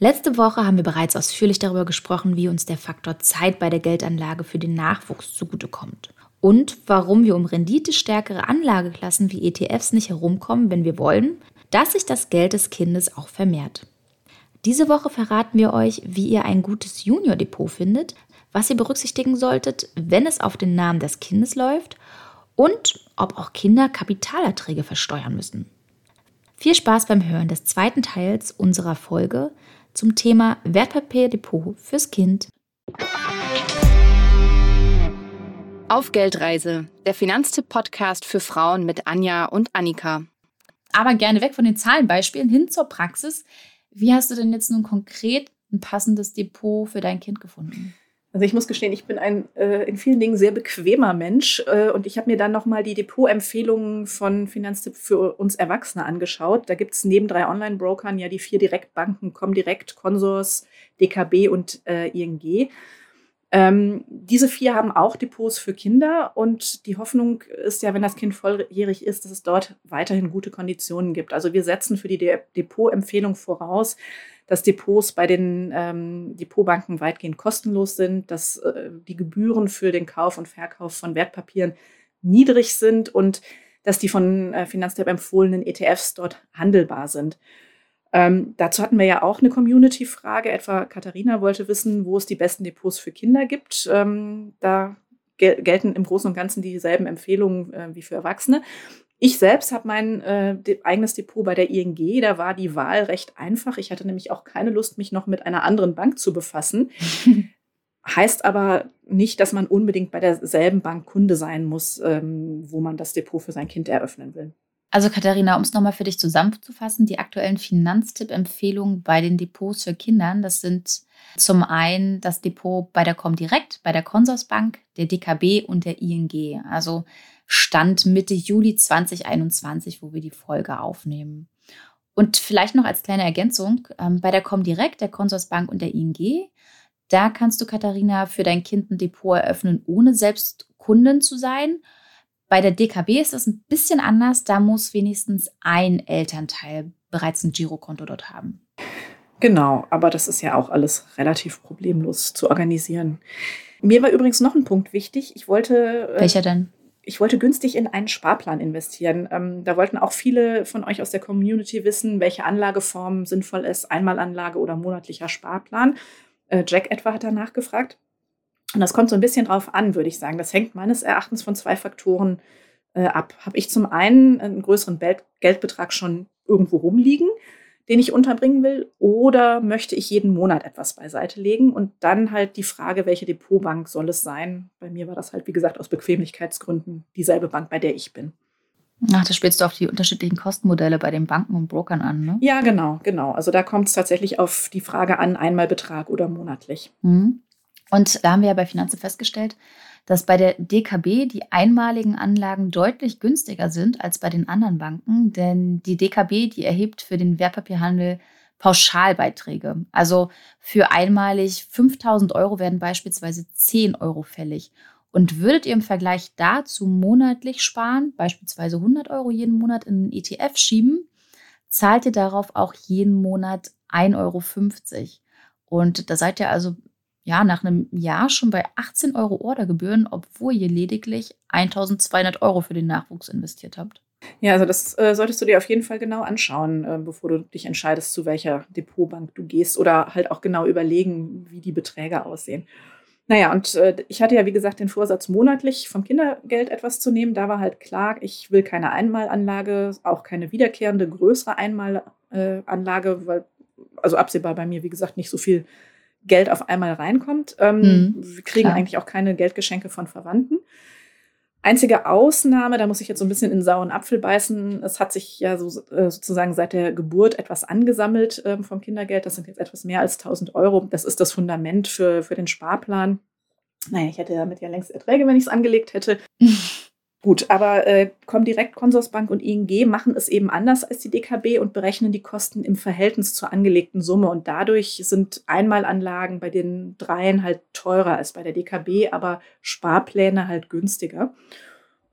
Letzte Woche haben wir bereits ausführlich darüber gesprochen, wie uns der Faktor Zeit bei der Geldanlage für den Nachwuchs zugutekommt und warum wir um renditestärkere Anlageklassen wie ETFs nicht herumkommen, wenn wir wollen, dass sich das Geld des Kindes auch vermehrt. Diese Woche verraten wir euch, wie ihr ein gutes Junior-Depot findet, was ihr berücksichtigen solltet, wenn es auf den Namen des Kindes läuft und ob auch Kinder Kapitalerträge versteuern müssen. Viel Spaß beim Hören des zweiten Teils unserer Folge zum Thema Wertpapierdepot fürs Kind. Auf Geldreise, der Finanztipp-Podcast für Frauen mit Anja und Annika. Aber gerne weg von den Zahlenbeispielen hin zur Praxis. Wie hast du denn jetzt nun konkret ein passendes Depot für dein Kind gefunden? Also ich muss gestehen, ich bin ein äh, in vielen Dingen sehr bequemer Mensch äh, und ich habe mir dann nochmal die Depotempfehlungen von Finanztipp für uns Erwachsene angeschaut. Da gibt es neben drei Online-Brokern ja die vier Direktbanken, Comdirect, Consors, DKB und äh, ING. Ähm, diese vier haben auch Depots für Kinder und die Hoffnung ist ja, wenn das Kind volljährig ist, dass es dort weiterhin gute Konditionen gibt. Also wir setzen für die De Depotempfehlung voraus, dass Depots bei den ähm, Depotbanken weitgehend kostenlos sind, dass äh, die Gebühren für den Kauf und Verkauf von Wertpapieren niedrig sind und dass die von äh, Finanztipp empfohlenen ETFs dort handelbar sind. Ähm, dazu hatten wir ja auch eine Community-Frage. Etwa Katharina wollte wissen, wo es die besten Depots für Kinder gibt. Ähm, da gel gelten im Großen und Ganzen dieselben Empfehlungen äh, wie für Erwachsene. Ich selbst habe mein äh, de eigenes Depot bei der ING. Da war die Wahl recht einfach. Ich hatte nämlich auch keine Lust, mich noch mit einer anderen Bank zu befassen. heißt aber nicht, dass man unbedingt bei derselben Bank Kunde sein muss, ähm, wo man das Depot für sein Kind eröffnen will. Also Katharina, um es nochmal für dich zusammenzufassen, die aktuellen Finanztipp-Empfehlungen bei den Depots für Kindern, das sind zum einen das Depot bei der Comdirect, bei der Consorsbank, der DKB und der ING. Also Stand Mitte Juli 2021, wo wir die Folge aufnehmen. Und vielleicht noch als kleine Ergänzung, ähm, bei der Comdirect, der Consorsbank und der ING, da kannst du, Katharina, für dein Kind ein Depot eröffnen, ohne selbst Kundin zu sein bei der DKB ist das ein bisschen anders. Da muss wenigstens ein Elternteil bereits ein Girokonto dort haben. Genau, aber das ist ja auch alles relativ problemlos zu organisieren. Mir war übrigens noch ein Punkt wichtig. Ich wollte. Äh, Welcher denn? Ich wollte günstig in einen Sparplan investieren. Ähm, da wollten auch viele von euch aus der Community wissen, welche Anlageform sinnvoll ist, Einmalanlage oder monatlicher Sparplan. Äh, Jack etwa hat danach gefragt. Und das kommt so ein bisschen drauf an, würde ich sagen. Das hängt meines Erachtens von zwei Faktoren äh, ab. Habe ich zum einen einen größeren Geldbetrag schon irgendwo rumliegen, den ich unterbringen will, oder möchte ich jeden Monat etwas beiseite legen? Und dann halt die Frage, welche Depotbank soll es sein? Bei mir war das halt, wie gesagt, aus Bequemlichkeitsgründen dieselbe Bank, bei der ich bin. Ach, da spielst du auf die unterschiedlichen Kostenmodelle bei den Banken und Brokern an, ne? Ja, genau, genau. Also da kommt es tatsächlich auf die Frage an, einmal Betrag oder monatlich. Mhm. Und da haben wir ja bei Finanzen festgestellt, dass bei der DKB die einmaligen Anlagen deutlich günstiger sind als bei den anderen Banken, denn die DKB, die erhebt für den Wertpapierhandel Pauschalbeiträge. Also für einmalig 5000 Euro werden beispielsweise 10 Euro fällig. Und würdet ihr im Vergleich dazu monatlich sparen, beispielsweise 100 Euro jeden Monat in einen ETF schieben, zahlt ihr darauf auch jeden Monat 1,50 Euro. Und da seid ihr also ja, nach einem Jahr schon bei 18 Euro Ordergebühren, obwohl ihr lediglich 1200 Euro für den Nachwuchs investiert habt. Ja, also das äh, solltest du dir auf jeden Fall genau anschauen, äh, bevor du dich entscheidest, zu welcher Depotbank du gehst oder halt auch genau überlegen, wie die Beträge aussehen. Naja, und äh, ich hatte ja, wie gesagt, den Vorsatz, monatlich vom Kindergeld etwas zu nehmen. Da war halt klar, ich will keine Einmalanlage, auch keine wiederkehrende größere Einmalanlage, weil, also absehbar bei mir, wie gesagt, nicht so viel Geld auf einmal reinkommt. Ähm, mhm, wir kriegen klar. eigentlich auch keine Geldgeschenke von Verwandten. Einzige Ausnahme, da muss ich jetzt so ein bisschen in sauren Apfel beißen. Es hat sich ja so, äh, sozusagen seit der Geburt etwas angesammelt ähm, vom Kindergeld. Das sind jetzt etwas mehr als 1000 Euro. Das ist das Fundament für, für den Sparplan. Naja, ich hätte damit ja längst Erträge, wenn ich es angelegt hätte. Gut, aber äh, Comdirect, Consorsbank und ING machen es eben anders als die DKB und berechnen die Kosten im Verhältnis zur angelegten Summe. Und dadurch sind Einmalanlagen bei den dreien halt teurer als bei der DKB, aber Sparpläne halt günstiger.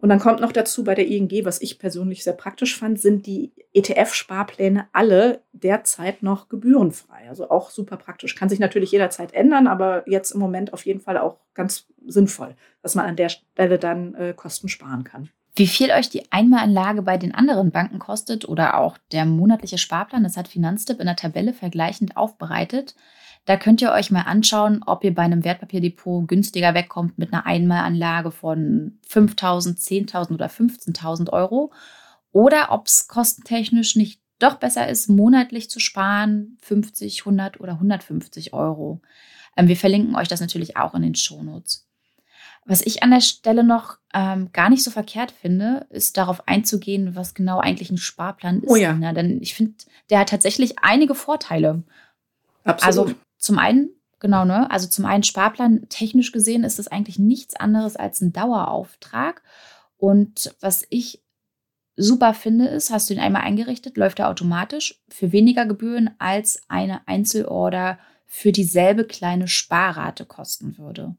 Und dann kommt noch dazu bei der ING, was ich persönlich sehr praktisch fand, sind die ETF-Sparpläne alle derzeit noch gebührenfrei. Also auch super praktisch. Kann sich natürlich jederzeit ändern, aber jetzt im Moment auf jeden Fall auch ganz sinnvoll, dass man an der Stelle dann äh, Kosten sparen kann. Wie viel euch die Einmalanlage bei den anderen Banken kostet oder auch der monatliche Sparplan, das hat Finanztipp in der Tabelle vergleichend aufbereitet. Da könnt ihr euch mal anschauen, ob ihr bei einem Wertpapierdepot günstiger wegkommt mit einer Einmalanlage von 5.000, 10.000 oder 15.000 Euro oder ob es kostentechnisch nicht doch besser ist, monatlich zu sparen, 50, 100 oder 150 Euro. Ähm, wir verlinken euch das natürlich auch in den Shownotes. Was ich an der Stelle noch ähm, gar nicht so verkehrt finde, ist darauf einzugehen, was genau eigentlich ein Sparplan ist. Oh ja. Ne? Denn ich finde, der hat tatsächlich einige Vorteile. Absolut. Also zum einen, genau, ne? Also zum einen Sparplan, technisch gesehen ist es eigentlich nichts anderes als ein Dauerauftrag. Und was ich super finde, ist, hast du ihn einmal eingerichtet, läuft er automatisch für weniger Gebühren als eine Einzelorder für dieselbe kleine Sparrate kosten würde.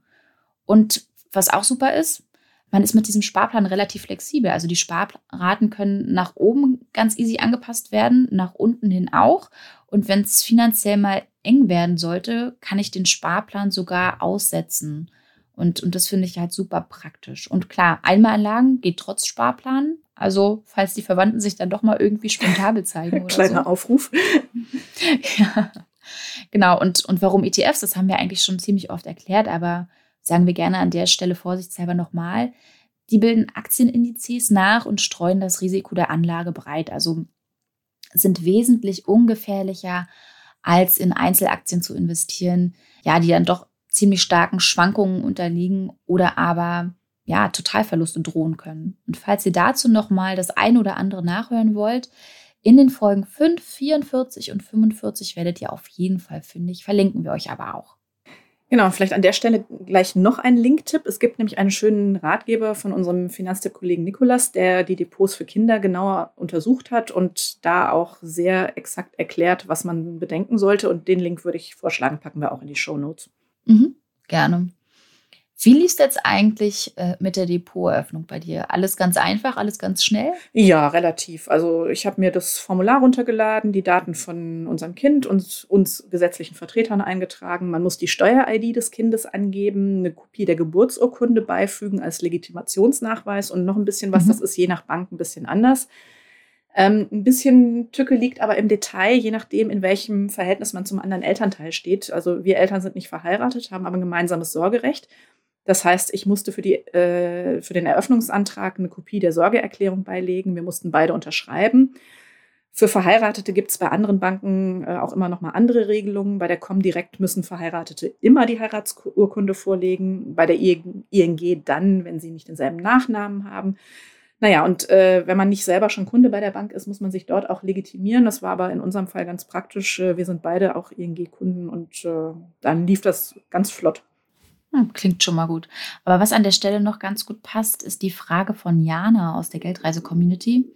Und was auch super ist, man ist mit diesem Sparplan relativ flexibel. Also die Sparraten können nach oben ganz easy angepasst werden, nach unten hin auch. Und wenn es finanziell mal eng werden sollte, kann ich den Sparplan sogar aussetzen. Und, und das finde ich halt super praktisch. Und klar, Einmalanlagen geht trotz Sparplan. Also, falls die Verwandten sich dann doch mal irgendwie spontan zeigen. Oder Kleiner so. Aufruf. ja. Genau, und, und warum ETFs, das haben wir eigentlich schon ziemlich oft erklärt, aber sagen wir gerne an der Stelle vorsichtshalber nochmal. Die bilden Aktienindizes nach und streuen das Risiko der Anlage breit. Also sind wesentlich ungefährlicher als in Einzelaktien zu investieren, ja, die dann doch ziemlich starken Schwankungen unterliegen oder aber ja, Totalverluste drohen können. Und falls ihr dazu nochmal das eine oder andere nachhören wollt, in den Folgen 5, 44 und 45 werdet ihr auf jeden Fall fündig, verlinken wir euch aber auch. Genau, vielleicht an der Stelle gleich noch ein Linktipp. Es gibt nämlich einen schönen Ratgeber von unserem Finanztipp-Kollegen Nikolas, der die Depots für Kinder genauer untersucht hat und da auch sehr exakt erklärt, was man bedenken sollte. Und den Link würde ich vorschlagen, packen wir auch in die Show Notes. Mhm, gerne. Wie liest jetzt eigentlich äh, mit der Depoteröffnung bei dir? Alles ganz einfach, alles ganz schnell? Ja, relativ. Also ich habe mir das Formular runtergeladen, die Daten von unserem Kind und uns gesetzlichen Vertretern eingetragen. Man muss die Steuer-ID des Kindes angeben, eine Kopie der Geburtsurkunde beifügen als Legitimationsnachweis und noch ein bisschen was. Mhm. Das ist je nach Bank ein bisschen anders. Ähm, ein bisschen Tücke liegt aber im Detail, je nachdem, in welchem Verhältnis man zum anderen Elternteil steht. Also wir Eltern sind nicht verheiratet, haben aber ein gemeinsames Sorgerecht. Das heißt, ich musste für, die, äh, für den Eröffnungsantrag eine Kopie der Sorgeerklärung beilegen. Wir mussten beide unterschreiben. Für Verheiratete gibt es bei anderen Banken äh, auch immer noch mal andere Regelungen. Bei der Comdirect müssen Verheiratete immer die Heiratsurkunde vorlegen. Bei der ING dann, wenn sie nicht denselben Nachnamen haben. Naja, und äh, wenn man nicht selber schon Kunde bei der Bank ist, muss man sich dort auch legitimieren. Das war aber in unserem Fall ganz praktisch. Äh, wir sind beide auch ING-Kunden und äh, dann lief das ganz flott. Hm, klingt schon mal gut. Aber was an der Stelle noch ganz gut passt, ist die Frage von Jana aus der Geldreise-Community.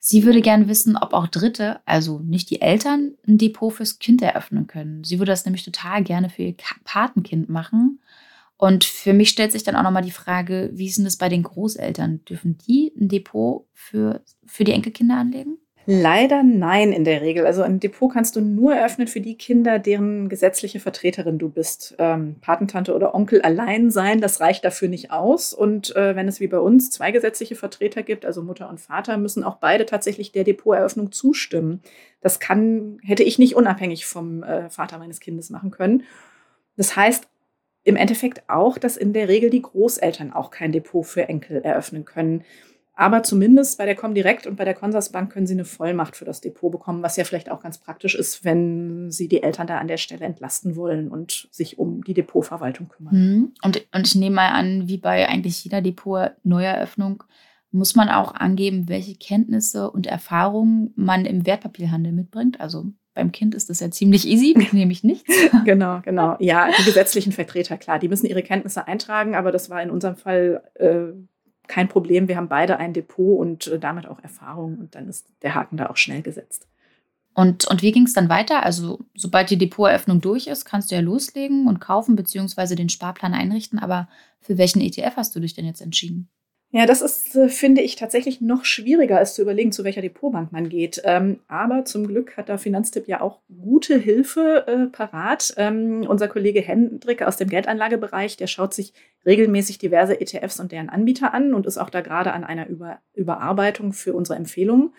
Sie würde gerne wissen, ob auch Dritte, also nicht die Eltern, ein Depot fürs Kind eröffnen können. Sie würde das nämlich total gerne für ihr Patenkind machen. Und für mich stellt sich dann auch nochmal die Frage, wie ist denn das bei den Großeltern? Dürfen die ein Depot für, für die Enkelkinder anlegen? Leider nein in der Regel. Also ein Depot kannst du nur eröffnen für die Kinder, deren gesetzliche Vertreterin du bist. Ähm, Patentante oder Onkel allein sein, das reicht dafür nicht aus. Und äh, wenn es wie bei uns zwei gesetzliche Vertreter gibt, also Mutter und Vater, müssen auch beide tatsächlich der Depoteröffnung zustimmen. Das kann, hätte ich nicht unabhängig vom äh, Vater meines Kindes machen können. Das heißt im Endeffekt auch, dass in der Regel die Großeltern auch kein Depot für Enkel eröffnen können. Aber zumindest bei der Comdirect und bei der Consorsbank können Sie eine Vollmacht für das Depot bekommen, was ja vielleicht auch ganz praktisch ist, wenn Sie die Eltern da an der Stelle entlasten wollen und sich um die Depotverwaltung kümmern. Mhm. Und, und ich nehme mal an, wie bei eigentlich jeder Depot-Neueröffnung, muss man auch angeben, welche Kenntnisse und Erfahrungen man im Wertpapierhandel mitbringt. Also beim Kind ist das ja ziemlich easy, nämlich nichts. genau, genau. Ja, die gesetzlichen Vertreter, klar, die müssen ihre Kenntnisse eintragen, aber das war in unserem Fall äh, kein Problem. Wir haben beide ein Depot und äh, damit auch Erfahrung und dann ist der Haken da auch schnell gesetzt. Und, und wie ging es dann weiter? Also, sobald die Depoteröffnung durch ist, kannst du ja loslegen und kaufen bzw. den Sparplan einrichten. Aber für welchen ETF hast du dich denn jetzt entschieden? Ja, das ist, äh, finde ich, tatsächlich noch schwieriger, als zu überlegen, zu welcher Depotbank man geht. Ähm, aber zum Glück hat da Finanztipp ja auch gute Hilfe äh, parat. Ähm, unser Kollege Hendrik aus dem Geldanlagebereich, der schaut sich regelmäßig diverse ETFs und deren Anbieter an und ist auch da gerade an einer Über Überarbeitung für unsere Empfehlungen.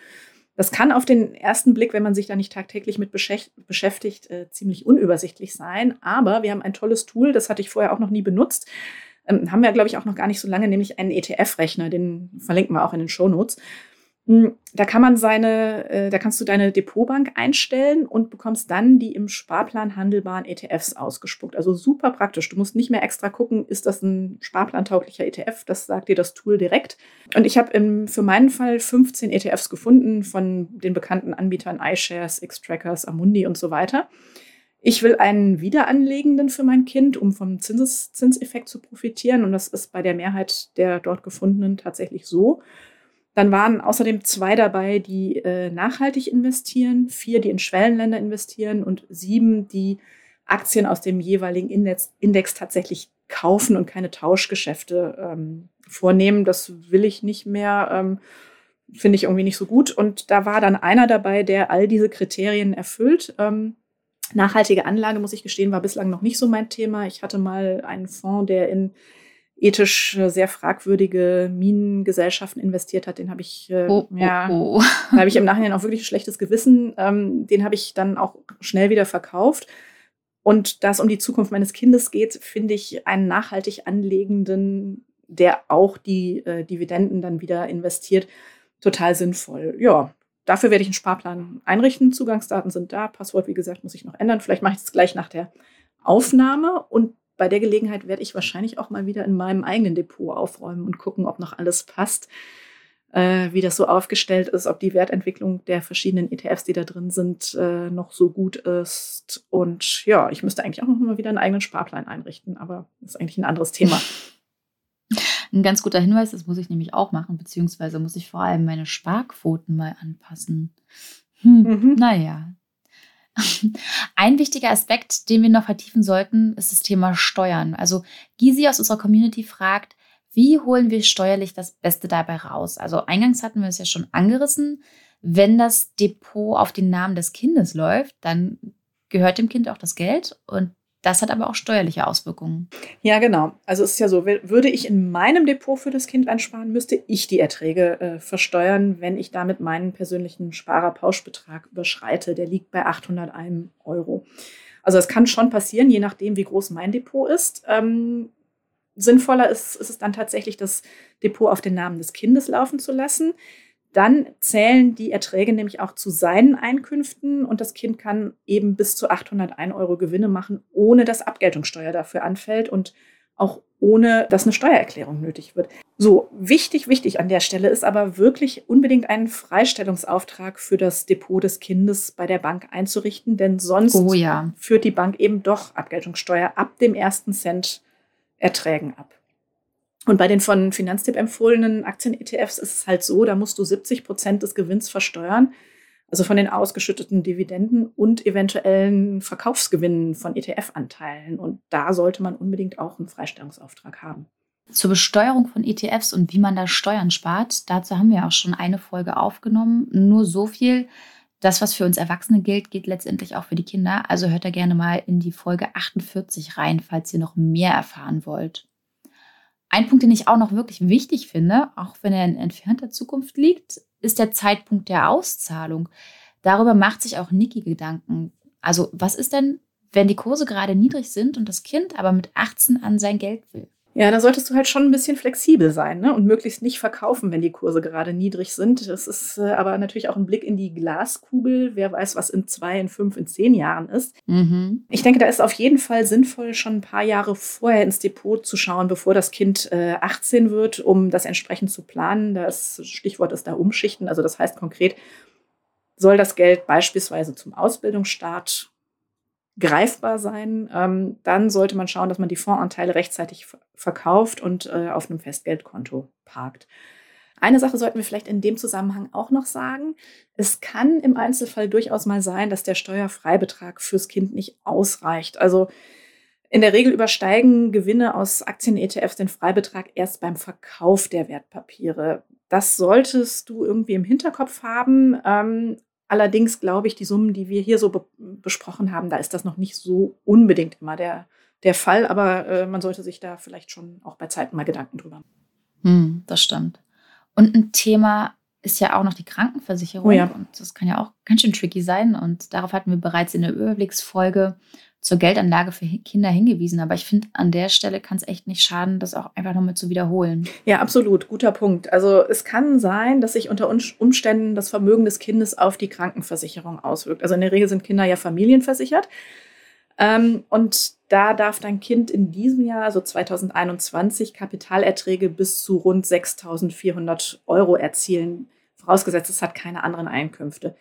Das kann auf den ersten Blick, wenn man sich da nicht tagtäglich mit beschäftigt, äh, ziemlich unübersichtlich sein. Aber wir haben ein tolles Tool, das hatte ich vorher auch noch nie benutzt ähm, haben wir, glaube ich, auch noch gar nicht so lange, nämlich einen ETF-Rechner, den verlinken wir auch in den Show Notes. Hm, da kann man seine, äh, da kannst du deine Depotbank einstellen und bekommst dann die im Sparplan handelbaren ETFs ausgespuckt. Also super praktisch. Du musst nicht mehr extra gucken, ist das ein sparplantauglicher ETF? Das sagt dir das Tool direkt. Und ich habe für meinen Fall 15 ETFs gefunden von den bekannten Anbietern iShares, Xtrackers, Amundi und so weiter. Ich will einen wiederanlegenden für mein Kind, um vom Zinses Zinseffekt zu profitieren. Und das ist bei der Mehrheit der dort gefundenen tatsächlich so. Dann waren außerdem zwei dabei, die äh, nachhaltig investieren, vier, die in Schwellenländer investieren und sieben, die Aktien aus dem jeweiligen Index, Index tatsächlich kaufen und keine Tauschgeschäfte ähm, vornehmen. Das will ich nicht mehr. Ähm, Finde ich irgendwie nicht so gut. Und da war dann einer dabei, der all diese Kriterien erfüllt. Ähm, Nachhaltige Anlage, muss ich gestehen, war bislang noch nicht so mein Thema. Ich hatte mal einen Fonds, der in ethisch sehr fragwürdige Minengesellschaften investiert hat. Den habe ich, äh, oh, oh, ja, oh. da habe ich im Nachhinein auch wirklich ein schlechtes Gewissen. Ähm, den habe ich dann auch schnell wieder verkauft. Und da es um die Zukunft meines Kindes geht, finde ich einen nachhaltig anlegenden, der auch die äh, Dividenden dann wieder investiert, total sinnvoll. Ja, Dafür werde ich einen Sparplan einrichten. Zugangsdaten sind da. Passwort, wie gesagt, muss ich noch ändern. Vielleicht mache ich es gleich nach der Aufnahme. Und bei der Gelegenheit werde ich wahrscheinlich auch mal wieder in meinem eigenen Depot aufräumen und gucken, ob noch alles passt, äh, wie das so aufgestellt ist, ob die Wertentwicklung der verschiedenen ETFs, die da drin sind, äh, noch so gut ist. Und ja, ich müsste eigentlich auch noch mal wieder einen eigenen Sparplan einrichten, aber das ist eigentlich ein anderes Thema. Ein ganz guter Hinweis, das muss ich nämlich auch machen, beziehungsweise muss ich vor allem meine Sparquoten mal anpassen. Hm, mhm. Naja. Ein wichtiger Aspekt, den wir noch vertiefen sollten, ist das Thema Steuern. Also Gysi aus unserer Community fragt, wie holen wir steuerlich das Beste dabei raus? Also eingangs hatten wir es ja schon angerissen. Wenn das Depot auf den Namen des Kindes läuft, dann gehört dem Kind auch das Geld und das hat aber auch steuerliche Auswirkungen. Ja, genau. Also es ist ja so, würde ich in meinem Depot für das Kind einsparen, müsste ich die Erträge äh, versteuern, wenn ich damit meinen persönlichen Sparerpauschbetrag überschreite. Der liegt bei 801 Euro. Also es kann schon passieren, je nachdem, wie groß mein Depot ist. Ähm, sinnvoller ist, ist es dann tatsächlich, das Depot auf den Namen des Kindes laufen zu lassen dann zählen die Erträge nämlich auch zu seinen Einkünften und das Kind kann eben bis zu 801 Euro Gewinne machen, ohne dass Abgeltungssteuer dafür anfällt und auch ohne dass eine Steuererklärung nötig wird. So, wichtig, wichtig an der Stelle ist aber wirklich unbedingt einen Freistellungsauftrag für das Depot des Kindes bei der Bank einzurichten, denn sonst oh ja. führt die Bank eben doch Abgeltungssteuer ab dem ersten Cent Erträgen ab. Und bei den von Finanztipp empfohlenen Aktien-ETFs ist es halt so, da musst du 70 Prozent des Gewinns versteuern, also von den ausgeschütteten Dividenden und eventuellen Verkaufsgewinnen von ETF-Anteilen. Und da sollte man unbedingt auch einen Freistellungsauftrag haben. Zur Besteuerung von ETFs und wie man da Steuern spart, dazu haben wir auch schon eine Folge aufgenommen. Nur so viel. Das, was für uns Erwachsene gilt, gilt letztendlich auch für die Kinder. Also hört da gerne mal in die Folge 48 rein, falls ihr noch mehr erfahren wollt. Ein Punkt, den ich auch noch wirklich wichtig finde, auch wenn er in entfernter Zukunft liegt, ist der Zeitpunkt der Auszahlung. Darüber macht sich auch Niki Gedanken. Also, was ist denn, wenn die Kurse gerade niedrig sind und das Kind aber mit 18 an sein Geld will? Ja, da solltest du halt schon ein bisschen flexibel sein ne? und möglichst nicht verkaufen, wenn die Kurse gerade niedrig sind. Das ist äh, aber natürlich auch ein Blick in die Glaskugel. Wer weiß, was in zwei, in fünf, in zehn Jahren ist. Mhm. Ich denke, da ist auf jeden Fall sinnvoll, schon ein paar Jahre vorher ins Depot zu schauen, bevor das Kind äh, 18 wird, um das entsprechend zu planen. Das Stichwort ist da Umschichten. Also das heißt konkret, soll das Geld beispielsweise zum Ausbildungsstart greifbar sein, ähm, dann sollte man schauen, dass man die Fondsanteile rechtzeitig verkauft und äh, auf einem Festgeldkonto parkt. Eine Sache sollten wir vielleicht in dem Zusammenhang auch noch sagen. Es kann im Einzelfall durchaus mal sein, dass der Steuerfreibetrag fürs Kind nicht ausreicht. Also In der Regel übersteigen Gewinne aus Aktien-ETFs den Freibetrag erst beim Verkauf der Wertpapiere. Das solltest du irgendwie im Hinterkopf haben. Ähm, allerdings glaube ich, die Summen, die wir hier so be besprochen haben, da ist das noch nicht so unbedingt immer der, der Fall. Aber äh, man sollte sich da vielleicht schon auch bei Zeiten mal Gedanken drüber machen. Hm, das stimmt. Und ein Thema ist ja auch noch die Krankenversicherung. Oh ja. Und das kann ja auch ganz schön tricky sein. Und darauf hatten wir bereits in der Überblicksfolge zur Geldanlage für Kinder hingewiesen. Aber ich finde, an der Stelle kann es echt nicht schaden, das auch einfach nochmal zu wiederholen. Ja, absolut. Guter Punkt. Also es kann sein, dass sich unter Umständen das Vermögen des Kindes auf die Krankenversicherung auswirkt. Also in der Regel sind Kinder ja familienversichert. Ähm, und da darf dein Kind in diesem Jahr, also 2021, Kapitalerträge bis zu rund 6.400 Euro erzielen. Vorausgesetzt, es hat keine anderen Einkünfte.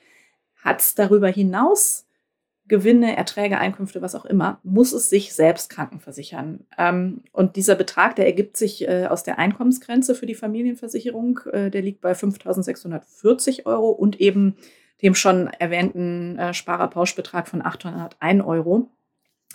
Hat es darüber hinaus Gewinne, Erträge, Einkünfte, was auch immer, muss es sich selbst krankenversichern. Ähm, und dieser Betrag, der ergibt sich äh, aus der Einkommensgrenze für die Familienversicherung. Äh, der liegt bei 5.640 Euro und eben dem schon erwähnten äh, Sparerpauschbetrag von 801 Euro.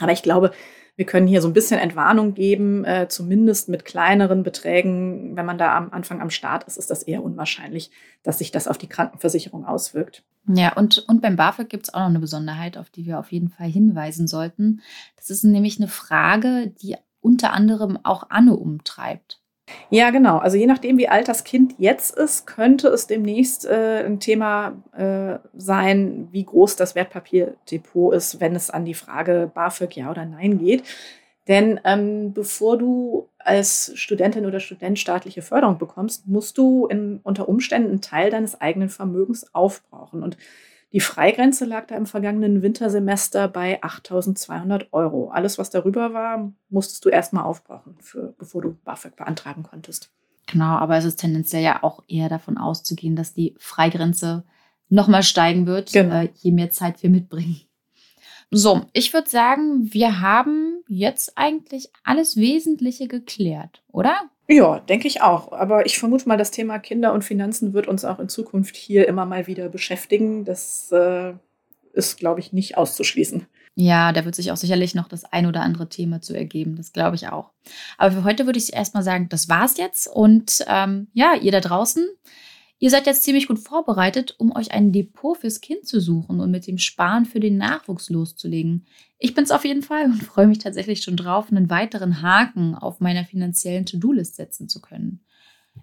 Aber ich glaube, wir können hier so ein bisschen Entwarnung geben, äh, zumindest mit kleineren Beträgen. Wenn man da am Anfang am Start ist, ist das eher unwahrscheinlich, dass sich das auf die Krankenversicherung auswirkt. Ja, und, und beim BAföG gibt es auch noch eine Besonderheit, auf die wir auf jeden Fall hinweisen sollten. Das ist nämlich eine Frage, die unter anderem auch Anne umtreibt. Ja, genau. Also je nachdem, wie alt das Kind jetzt ist, könnte es demnächst äh, ein Thema äh, sein, wie groß das Wertpapierdepot ist, wenn es an die Frage BAföG ja oder nein geht. Denn ähm, bevor du als Studentin oder Student staatliche Förderung bekommst, musst du in, unter Umständen einen Teil deines eigenen Vermögens aufbrauchen. Und die Freigrenze lag da im vergangenen Wintersemester bei 8.200 Euro. Alles, was darüber war, musstest du erstmal aufbrauchen, für, bevor du BAföG beantragen konntest. Genau, aber es ist tendenziell ja auch eher davon auszugehen, dass die Freigrenze nochmal steigen wird, genau. äh, je mehr Zeit wir mitbringen. So, ich würde sagen, wir haben jetzt eigentlich alles Wesentliche geklärt, oder? Ja, denke ich auch. Aber ich vermute mal, das Thema Kinder und Finanzen wird uns auch in Zukunft hier immer mal wieder beschäftigen. Das äh, ist, glaube ich, nicht auszuschließen. Ja, da wird sich auch sicherlich noch das ein oder andere Thema zu ergeben. Das glaube ich auch. Aber für heute würde ich erstmal sagen, das war's jetzt. Und ähm, ja, ihr da draußen, Ihr seid jetzt ziemlich gut vorbereitet, um euch ein Depot fürs Kind zu suchen und mit dem Sparen für den Nachwuchs loszulegen. Ich bin es auf jeden Fall und freue mich tatsächlich schon drauf, einen weiteren Haken auf meiner finanziellen To-Do-List setzen zu können.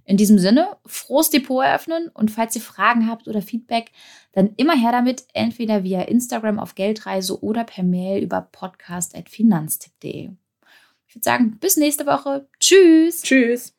In diesem Sinne, frohes Depot eröffnen und falls ihr Fragen habt oder Feedback, dann immer her damit, entweder via Instagram auf Geldreise oder per Mail über podcast.finanztipp.de. Ich würde sagen, bis nächste Woche. Tschüss. Tschüss.